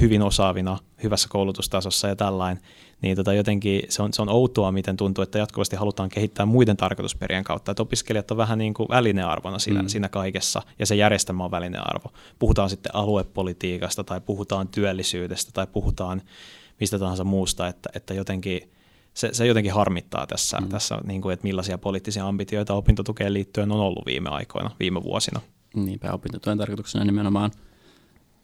hyvin osaavina, hyvässä koulutustasossa ja tällainen niin tota jotenkin se on, se on outoa, miten tuntuu, että jatkuvasti halutaan kehittää muiden tarkoitusperien kautta. Että opiskelijat on vähän niin kuin välinearvona siinä, mm. siinä kaikessa, ja se järjestelmä on välinearvo. Puhutaan sitten aluepolitiikasta, tai puhutaan työllisyydestä, tai puhutaan mistä tahansa muusta, että, että jotenkin se, se jotenkin harmittaa tässä, mm. tässä niin kuin, että millaisia poliittisia ambitioita opintotukeen liittyen on ollut viime aikoina, viime vuosina. Niinpä opintotuen tarkoituksena nimenomaan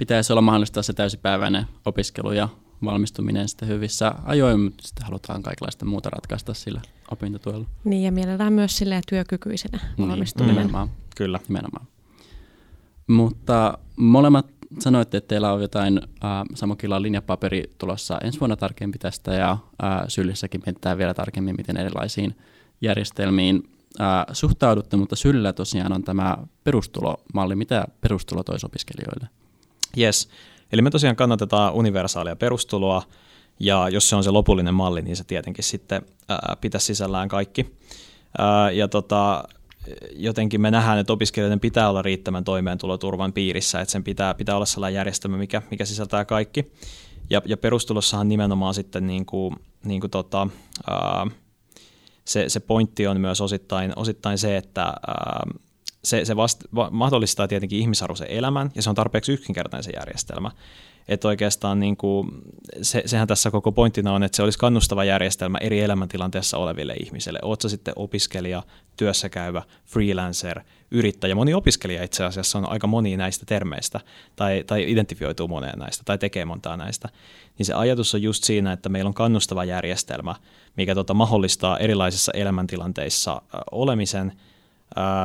pitäisi olla mahdollista se täysipäiväinen opiskelu ja valmistuminen sitten hyvissä ajoin, mutta sitten halutaan kaikenlaista muuta ratkaista sillä opintotuella. Niin ja mielellään myös sillä työkykyisenä niin, valmistuminen. Niin, nimenomaan. Kyllä. Nimenomaan. Mutta molemmat sanoitte, että teillä on jotain äh, Samokilla linjapaperi tulossa ensi vuonna tarkempi tästä ja äh, Syllissäkin mietitään vielä tarkemmin, miten erilaisiin järjestelmiin äh, suhtaudutte, mutta Syllä tosiaan on tämä perustulomalli. Mitä perustulo toisi opiskelijoille? Yes. Eli me tosiaan kannatetaan universaalia perustuloa, Ja jos se on se lopullinen malli, niin se tietenkin sitten ää, pitäisi sisällään kaikki. Ää, ja tota, jotenkin me nähdään, että opiskelijoiden pitää olla riittävän toimeentuloturvan piirissä, että sen pitää, pitää olla sellainen järjestelmä, mikä, mikä sisältää kaikki. Ja, ja perustulossahan nimenomaan sitten niin kuin, niin kuin tota, ää, se, se pointti on myös osittain, osittain se, että ää, se, se vast, va, mahdollistaa tietenkin ihmisarvoisen elämän, ja se on tarpeeksi yksinkertainen se järjestelmä. Että oikeastaan niin kuin, se, sehän tässä koko pointtina on, että se olisi kannustava järjestelmä eri elämäntilanteessa oleville ihmisille. Oletko sitten opiskelija, työssäkäyvä, freelancer, yrittäjä. Moni opiskelija itse asiassa on aika moni näistä termeistä, tai, tai identifioituu moneen näistä, tai tekee montaa näistä. Niin se ajatus on just siinä, että meillä on kannustava järjestelmä, mikä tota mahdollistaa erilaisissa elämäntilanteissa olemisen –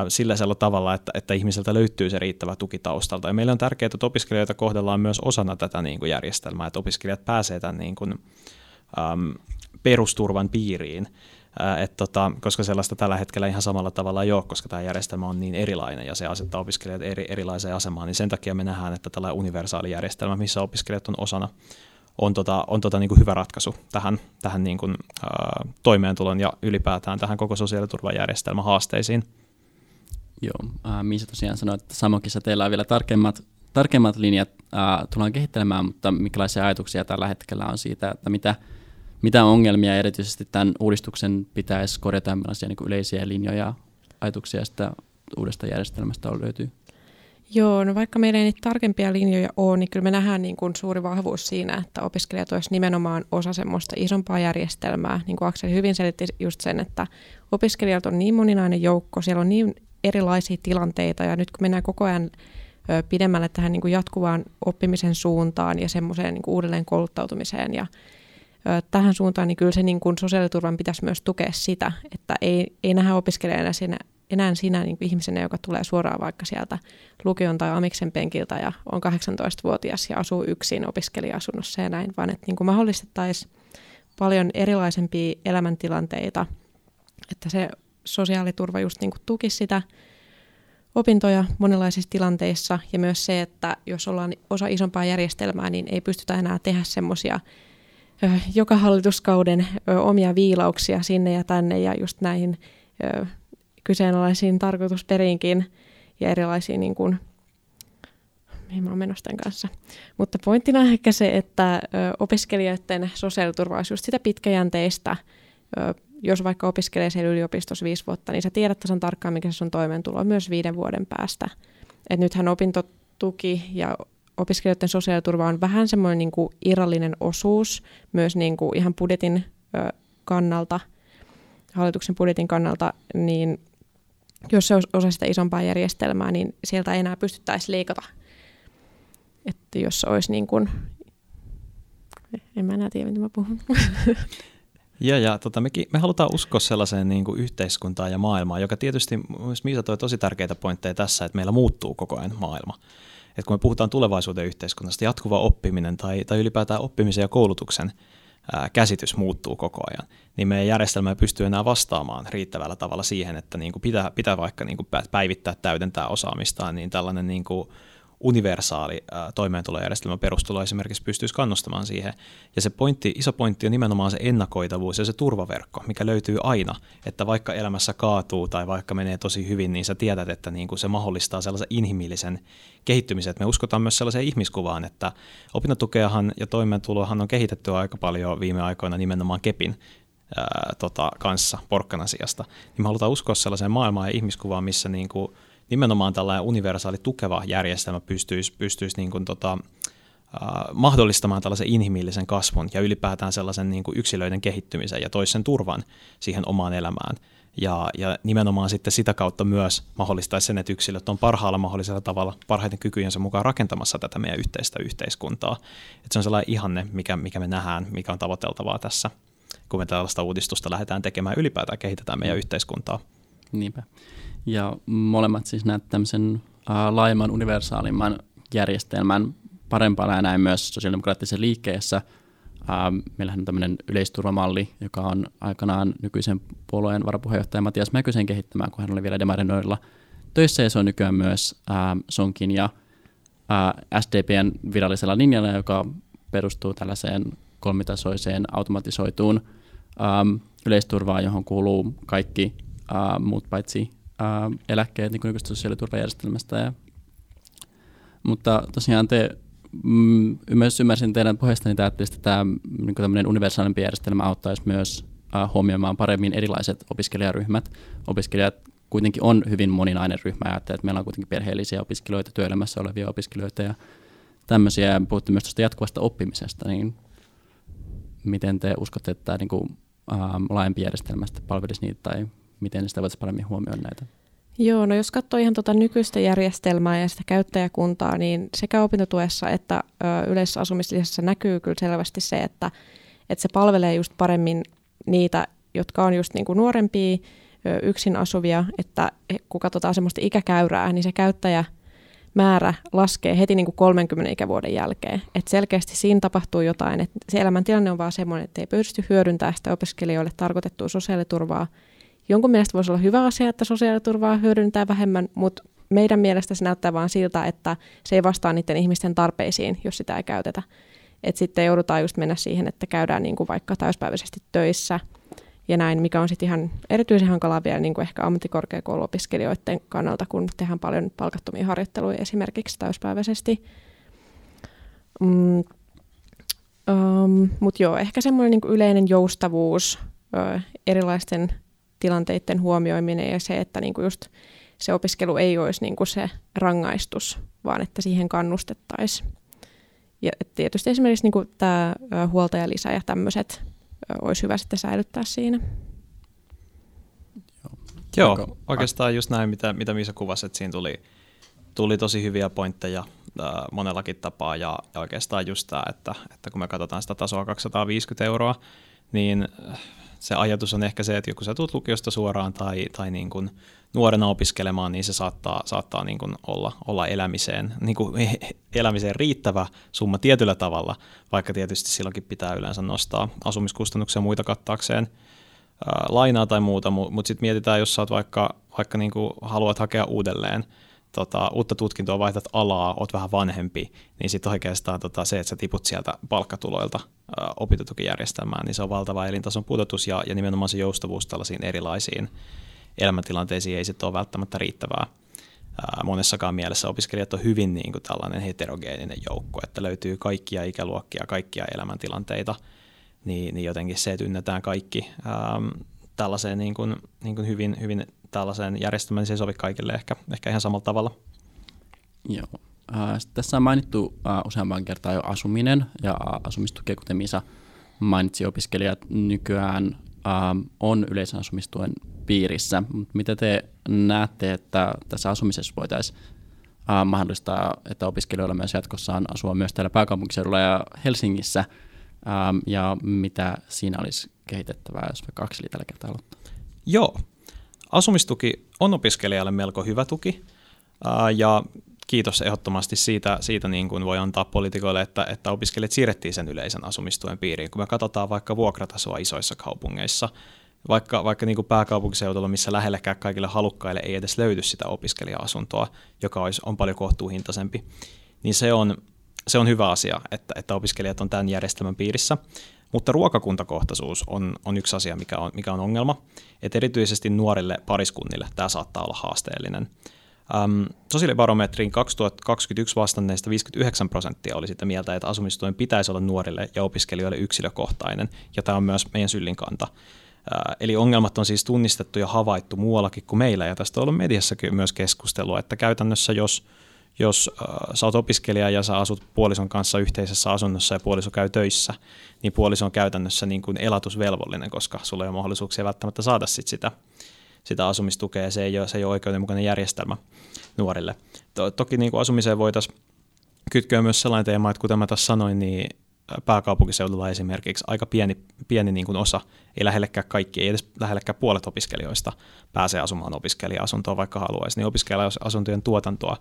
sillä tavalla, että, että ihmiseltä löytyy se riittävä tuki taustalta. Ja meillä on tärkeää, että opiskelijoita kohdellaan myös osana tätä niin kuin järjestelmää, että opiskelijat pääsevät tämän niin kuin, äm, perusturvan piiriin, ää, et tota, koska sellaista tällä hetkellä ihan samalla tavalla ei ole, koska tämä järjestelmä on niin erilainen ja se asettaa opiskelijat eri, erilaiseen asemaan, niin sen takia me nähdään, että tällä universaali järjestelmä, missä opiskelijat on osana, on, tota, on tota niin kuin hyvä ratkaisu tähän, tähän niin kuin, ää, toimeentulon ja ylipäätään tähän koko sosiaaliturvajärjestelmän haasteisiin. Joo, äh, Miisa tosiaan sanoi, että Samokissa teillä on vielä tarkemmat, tarkemmat linjat äh, tullaan kehittelemään, mutta minkälaisia ajatuksia tällä hetkellä on siitä, että mitä, mitä ongelmia erityisesti tämän uudistuksen pitäisi korjata, millaisia niin yleisiä linjoja, ajatuksia sitä uudesta järjestelmästä on löytyy? Joo, no vaikka meillä ei niitä tarkempia linjoja ole, niin kyllä me nähdään niin kuin suuri vahvuus siinä, että opiskelijat olisivat nimenomaan osa semmoista isompaa järjestelmää. Niin kuin Aksel hyvin selitti just sen, että opiskelijat on niin moninainen joukko, siellä on niin erilaisia tilanteita ja nyt kun mennään koko ajan pidemmälle tähän niin kuin jatkuvaan oppimisen suuntaan ja semmoiseen niin uudelleen kouluttautumiseen ja tähän suuntaan, niin kyllä se niin kuin sosiaaliturvan pitäisi myös tukea sitä, että ei, ei nähdä opiskelijana siinä, enää sinä niin kuin ihmisenä, joka tulee suoraan vaikka sieltä lukion tai amiksen penkiltä ja on 18-vuotias ja asuu yksin opiskelija-asunnossa ja näin, vaan että niin kuin mahdollistettaisiin paljon erilaisempia elämäntilanteita, että se sosiaaliturva just niin tuki sitä opintoja monenlaisissa tilanteissa ja myös se, että jos ollaan osa isompaa järjestelmää, niin ei pystytä enää tehdä semmoisia joka hallituskauden omia viilauksia sinne ja tänne ja just näihin kyseenalaisiin tarkoitusperiinkin ja erilaisiin niin kuin, mihin mä menossa kanssa. Mutta pointtina on ehkä se, että opiskelijoiden sosiaaliturva olisi just sitä pitkäjänteistä jos vaikka opiskelee siellä yliopistossa viisi vuotta, niin sä tiedät tasan tarkkaan, mikä se on toimeentulo myös viiden vuoden päästä. Et nythän opintotuki ja opiskelijoiden sosiaaliturva on vähän semmoinen niin kuin irrallinen osuus myös niin kuin ihan budjetin kannalta, hallituksen budjetin kannalta, niin jos se olisi osa sitä isompaa järjestelmää, niin sieltä ei enää pystyttäisi leikata. Että jos olisi niin kuin, en mä enää tiedä, mitä mä puhun. Ja, ja tota, mekin, me halutaan uskoa sellaiseen niin kuin yhteiskuntaan ja maailmaan, joka tietysti, Miisa toi tosi tärkeitä pointteja tässä, että meillä muuttuu koko ajan maailma. Et kun me puhutaan tulevaisuuden yhteiskunnasta, jatkuva oppiminen tai, tai ylipäätään oppimisen ja koulutuksen ää, käsitys muuttuu koko ajan, niin meidän järjestelmä ei pysty enää vastaamaan riittävällä tavalla siihen, että niin kuin pitää, pitää vaikka niin kuin päivittää, täydentää osaamistaan, niin tällainen niin kuin universaali toimeentulojärjestelmä perustulo esimerkiksi pystyisi kannustamaan siihen. Ja se pointti, iso pointti on nimenomaan se ennakoitavuus ja se turvaverkko, mikä löytyy aina, että vaikka elämässä kaatuu tai vaikka menee tosi hyvin, niin sä tiedät, että niin kuin se mahdollistaa sellaisen inhimillisen kehittymisen. Että me uskotaan myös sellaiseen ihmiskuvaan, että opintotukeahan ja toimeentulohan on kehitetty aika paljon viime aikoina nimenomaan kepin ää, tota, kanssa, porkkanasiasta. Niin me halutaan uskoa sellaiseen maailmaan ja ihmiskuvaan, missä niin kuin nimenomaan tällainen universaali tukeva järjestelmä pystyisi, pystyisi niin kuin tota, mahdollistamaan tällaisen inhimillisen kasvun ja ylipäätään sellaisen niin kuin yksilöiden kehittymisen ja toisen turvan siihen omaan elämään. Ja, ja nimenomaan sitten sitä kautta myös mahdollistaisi sen, että yksilöt on parhaalla mahdollisella tavalla parhaiten kykyjensä mukaan rakentamassa tätä meidän yhteistä yhteiskuntaa. Että se on sellainen ihanne, mikä, mikä me nähdään, mikä on tavoiteltavaa tässä, kun me tällaista uudistusta lähdetään tekemään ylipäätään kehitetään meidän yhteiskuntaa. Niinpä. Ja molemmat siis näet tämmöisen äh, laajemman universaalimman järjestelmän parempana ja näin myös sosiaalidemokraattisessa liikkeessä. Äh, meillähän on tämmöinen yleisturvamalli, joka on aikanaan nykyisen puolueen varapuheenjohtaja Matias Mäkysen kehittämään, kun hän oli vielä Demarinoilla töissä ja se on nykyään myös äh, Sonkin ja äh, SDPn virallisella linjalla, joka perustuu tällaiseen kolmitasoiseen automatisoituun ähm, yleisturvaan, johon kuuluu kaikki äh, muut paitsi äh, eläkkeet niin nykyistä sosiaaliturvajärjestelmästä. Ja, mutta tosiaan te mm, myös ymmärsin teidän puheesta, ajattelitte, että tämä niin universaalimpi järjestelmä auttaisi myös äh, huomioimaan paremmin erilaiset opiskelijaryhmät. Opiskelijat kuitenkin on hyvin moninainen ryhmä. Että meillä on kuitenkin perheellisiä opiskelijoita, työelämässä olevia opiskelijoita ja tämmöisiä. Puhutte myös tuosta jatkuvasta oppimisesta, niin miten te uskotte, että tämä niin kuin, ähm, laajempi järjestelmästä palvelisi niitä tai miten sitä voitaisiin paremmin huomioida näitä? Joo, no jos katsoo ihan tuota nykyistä järjestelmää ja sitä käyttäjäkuntaa, niin sekä opintotuessa että ö, yleisessä asumislisässä näkyy kyllä selvästi se, että, että se palvelee just paremmin niitä, jotka on just niin kuin nuorempia, ö, yksin asuvia, että kun katsotaan semmoista ikäkäyrää, niin se käyttäjä määrä laskee heti niin kuin 30 ikävuoden jälkeen. Et selkeästi siinä tapahtuu jotain, että se elämäntilanne on vaan semmoinen, että ei pysty hyödyntämään sitä opiskelijoille tarkoitettua sosiaaliturvaa. Jonkun mielestä voisi olla hyvä asia, että sosiaaliturvaa hyödyntää vähemmän, mutta meidän mielestä se näyttää vaan siltä, että se ei vastaa niiden ihmisten tarpeisiin, jos sitä ei käytetä. Et sitten joudutaan just mennä siihen, että käydään niin kuin vaikka täyspäiväisesti töissä – ja näin, mikä on sitten ihan erityisen hankalaa vielä niin kuin ehkä ammattikorkeakouluopiskelijoiden kannalta, kun tehdään paljon palkattomia harjoitteluja esimerkiksi täyspäiväisesti. Mm, um, Mutta joo, ehkä semmoinen niin yleinen joustavuus, ö, erilaisten tilanteiden huomioiminen ja se, että niin kuin just se opiskelu ei olisi niin kuin se rangaistus, vaan että siihen kannustettaisiin. Ja tietysti esimerkiksi niin kuin tämä huoltajalisä ja tämmöiset olisi hyvä sitten säilyttää siinä. Joo, Joo oikeastaan just näin, mitä, mitä Miisa kuvasi, että siinä tuli, tuli tosi hyviä pointteja äh, monellakin tapaa, ja, ja oikeastaan just tämä, että, että kun me katsotaan sitä tasoa 250 euroa, niin se ajatus on ehkä se, että kun sä tulet lukiosta suoraan tai, tai niin kuin nuorena opiskelemaan, niin se saattaa, saattaa niin kuin olla, olla elämiseen, niin kuin elämiseen riittävä summa tietyllä tavalla, vaikka tietysti silloinkin pitää yleensä nostaa asumiskustannuksia muita kattaakseen ää, lainaa tai muuta, mutta sitten mietitään, jos sä oot vaikka, vaikka niin kuin haluat hakea uudelleen tota, uutta tutkintoa, vaihdat alaa, oot vähän vanhempi, niin sitten oikeastaan tota, se, että sä tiput sieltä palkkatuloilta ää, opintotukijärjestelmään, niin se on valtava elintason pudotus ja, ja nimenomaan se joustavuus tällaisiin erilaisiin elämäntilanteisiin ei sitten ole välttämättä riittävää. Ää, monessakaan mielessä opiskelijat on hyvin niin kuin tällainen heterogeeninen joukko, että löytyy kaikkia ikäluokkia, kaikkia elämäntilanteita, niin, niin jotenkin se, että ynnätään kaikki ää, tällaiseen niin kuin, niin kuin hyvin, hyvin tällaiseen järjestelmään, niin se ei sovi kaikille ehkä, ehkä ihan samalla tavalla. Joo. Äh, tässä on mainittu äh, useamman kertaa jo asuminen ja asumistuki, kuten Misa mainitsi, opiskelijat nykyään on yleisen asumistuen piirissä. Mitä te näette, että tässä asumisessa voitaisiin mahdollistaa, että opiskelijoilla myös jatkossa on asua myös täällä pääkaupunkiseudulla ja Helsingissä, ja mitä siinä olisi kehitettävää, jos vaikka Akseli tällä kertaa aloittaa? Joo, asumistuki on opiskelijalle melko hyvä tuki, ja kiitos ehdottomasti siitä, siitä niin kuin voi antaa poliitikoille, että, että opiskelijat siirrettiin sen yleisen asumistuen piiriin. Kun me katsotaan vaikka vuokratasoa isoissa kaupungeissa, vaikka, vaikka niin kuin pääkaupunkiseudulla, missä lähellekään kaikille halukkaille ei edes löydy sitä opiskelija-asuntoa, joka olisi, on paljon kohtuuhintaisempi, niin se on, se on hyvä asia, että, että opiskelijat on tämän järjestelmän piirissä. Mutta ruokakuntakohtaisuus on, on yksi asia, mikä on, mikä on ongelma. Et erityisesti nuorille pariskunnille tämä saattaa olla haasteellinen. Ähm, sosiaalibarometrin 2021 vastanneista 59 prosenttia oli sitä mieltä, että asumistuen pitäisi olla nuorille ja opiskelijoille yksilökohtainen, ja tämä on myös meidän syllin kanta. Eli ongelmat on siis tunnistettu ja havaittu muuallakin kuin meillä, ja tästä on ollut mediassakin myös keskustelua, että käytännössä jos, jos äh, sä oot opiskelija ja sä asut puolison kanssa yhteisessä asunnossa ja puoliso käy töissä, niin puoliso on käytännössä niin kuin elatusvelvollinen, koska sulla ei ole mahdollisuuksia välttämättä saada sit sitä, sitä asumistukea, ja se ei ole, se ei ole oikeudenmukainen järjestelmä nuorille. To, toki niin kuin asumiseen voitaisiin kytköä myös sellainen teema, että kuten mä tässä sanoin, niin pääkaupunkiseudulla esimerkiksi aika pieni, pieni niin kuin osa, ei lähellekään kaikki, ei edes lähellekään puolet opiskelijoista pääsee asumaan opiskelija-asuntoon, vaikka haluaisi, niin opiskelija-asuntojen tuotantoa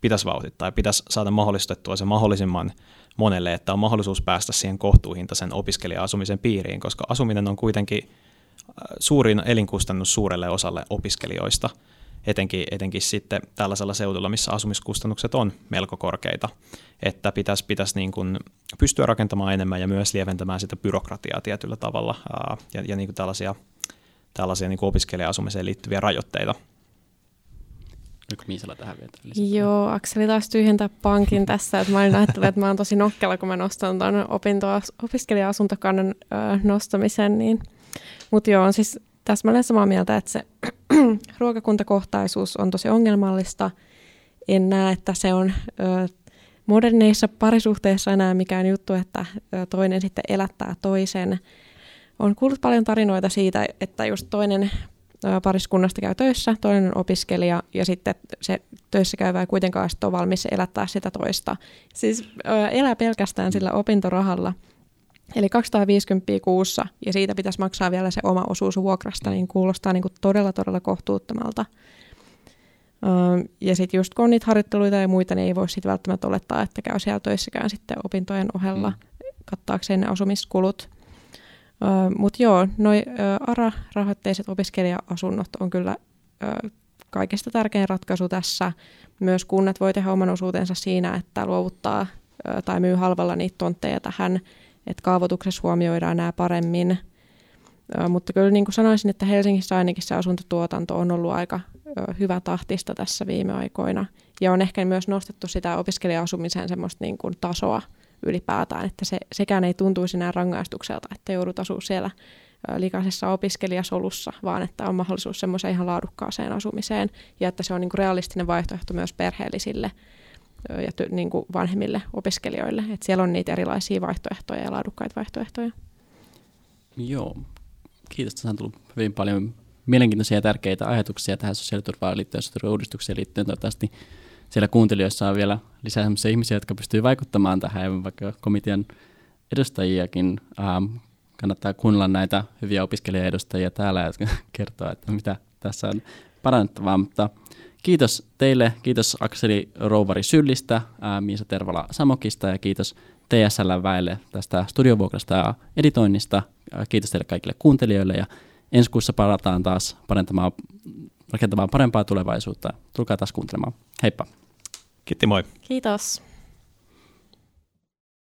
pitäisi vauhdittaa ja pitäisi saada mahdollistettua se mahdollisimman monelle, että on mahdollisuus päästä siihen kohtuuhintaisen opiskelija-asumisen piiriin, koska asuminen on kuitenkin äh, suurin elinkustannus suurelle osalle opiskelijoista, etenkin, etenkin sitten tällaisella seudulla, missä asumiskustannukset on melko korkeita, että pitäisi, pitäisi niin kuin pystyä rakentamaan enemmän ja myös lieventämään sitä byrokratiaa tietyllä tavalla ja, ja niin kuin tällaisia, tällaisia niin kuin opiskelija-asumiseen liittyviä rajoitteita. Oliko Miisala tähän vielä? Lisätä? Joo, Akseli taas tyhjentää pankin tässä. Että mä olin ajatellut, että mä oon tosi nokkela, kun mä nostan tuon opiskelija-asuntokannan ö, nostamisen. Niin. Mutta joo, on siis täsmälleen samaa mieltä, että se ruokakuntakohtaisuus on tosi ongelmallista. En näe, että se on ö, moderneissa parisuhteissa enää mikään juttu, että toinen sitten elättää toisen. On kuullut paljon tarinoita siitä, että just toinen pariskunnasta käy töissä, toinen on opiskelija ja sitten se töissä käyvä ei kuitenkaan ole valmis elättää sitä toista. Siis elää pelkästään sillä opintorahalla. Eli 250 kuussa ja siitä pitäisi maksaa vielä se oma osuus vuokrasta, niin kuulostaa niin kuin todella todella kohtuuttomalta. Ja sitten just kun on niitä harjoitteluita ja muita, niin ei voi sitten välttämättä olettaa, että käy siellä töissäkään sitten opintojen ohella mm. kattaakseen ne asumiskulut. Mutta joo, noi ARA-rahoitteiset opiskelija-asunnot on kyllä kaikista tärkein ratkaisu tässä. Myös kunnat voi tehdä oman osuutensa siinä, että luovuttaa tai myy halvalla niitä tontteja tähän, että kaavoituksessa huomioidaan nämä paremmin. Mutta kyllä niin kuin sanoisin, että Helsingissä ainakin se asuntotuotanto on ollut aika hyvä tahtista tässä viime aikoina. Ja on ehkä myös nostettu sitä opiskelija-asumisen semmoista niin kuin tasoa – ylipäätään, että se, sekään ei tuntuisi enää rangaistukselta, että joudut asua siellä likaisessa opiskelijasolussa, vaan että on mahdollisuus semmoiseen ihan laadukkaaseen asumiseen ja että se on niin kuin realistinen vaihtoehto myös perheellisille ja ty, niin kuin vanhemmille opiskelijoille. Että siellä on niitä erilaisia vaihtoehtoja ja laadukkaita vaihtoehtoja. Joo, kiitos. Tässä on tullut hyvin paljon mielenkiintoisia ja tärkeitä ajatuksia tähän sosiaaliturvaan liittyen, sosiaaliturvauudistukseen liittyen. Toivottavasti siellä kuuntelijoissa on vielä lisää sellaisia ihmisiä, jotka pystyvät vaikuttamaan tähän, vaikka komitean edustajiakin. Ähm, kannattaa kuunnella näitä hyviä opiskelijaedustajia täällä, jotka kertoo, että mitä tässä on parannettavaa. Mutta kiitos teille, kiitos Akseli Rouvari Syllistä, äh, Miisa Tervala Samokista ja kiitos TSL väelle tästä studiovuokrasta ja editoinnista. Äh, kiitos teille kaikille kuuntelijoille ja ensi kuussa palataan taas rakentamaan parempaa tulevaisuutta. Tulkaa taas kuuntelemaan. Heippa! Kiitti moi. Kiitos.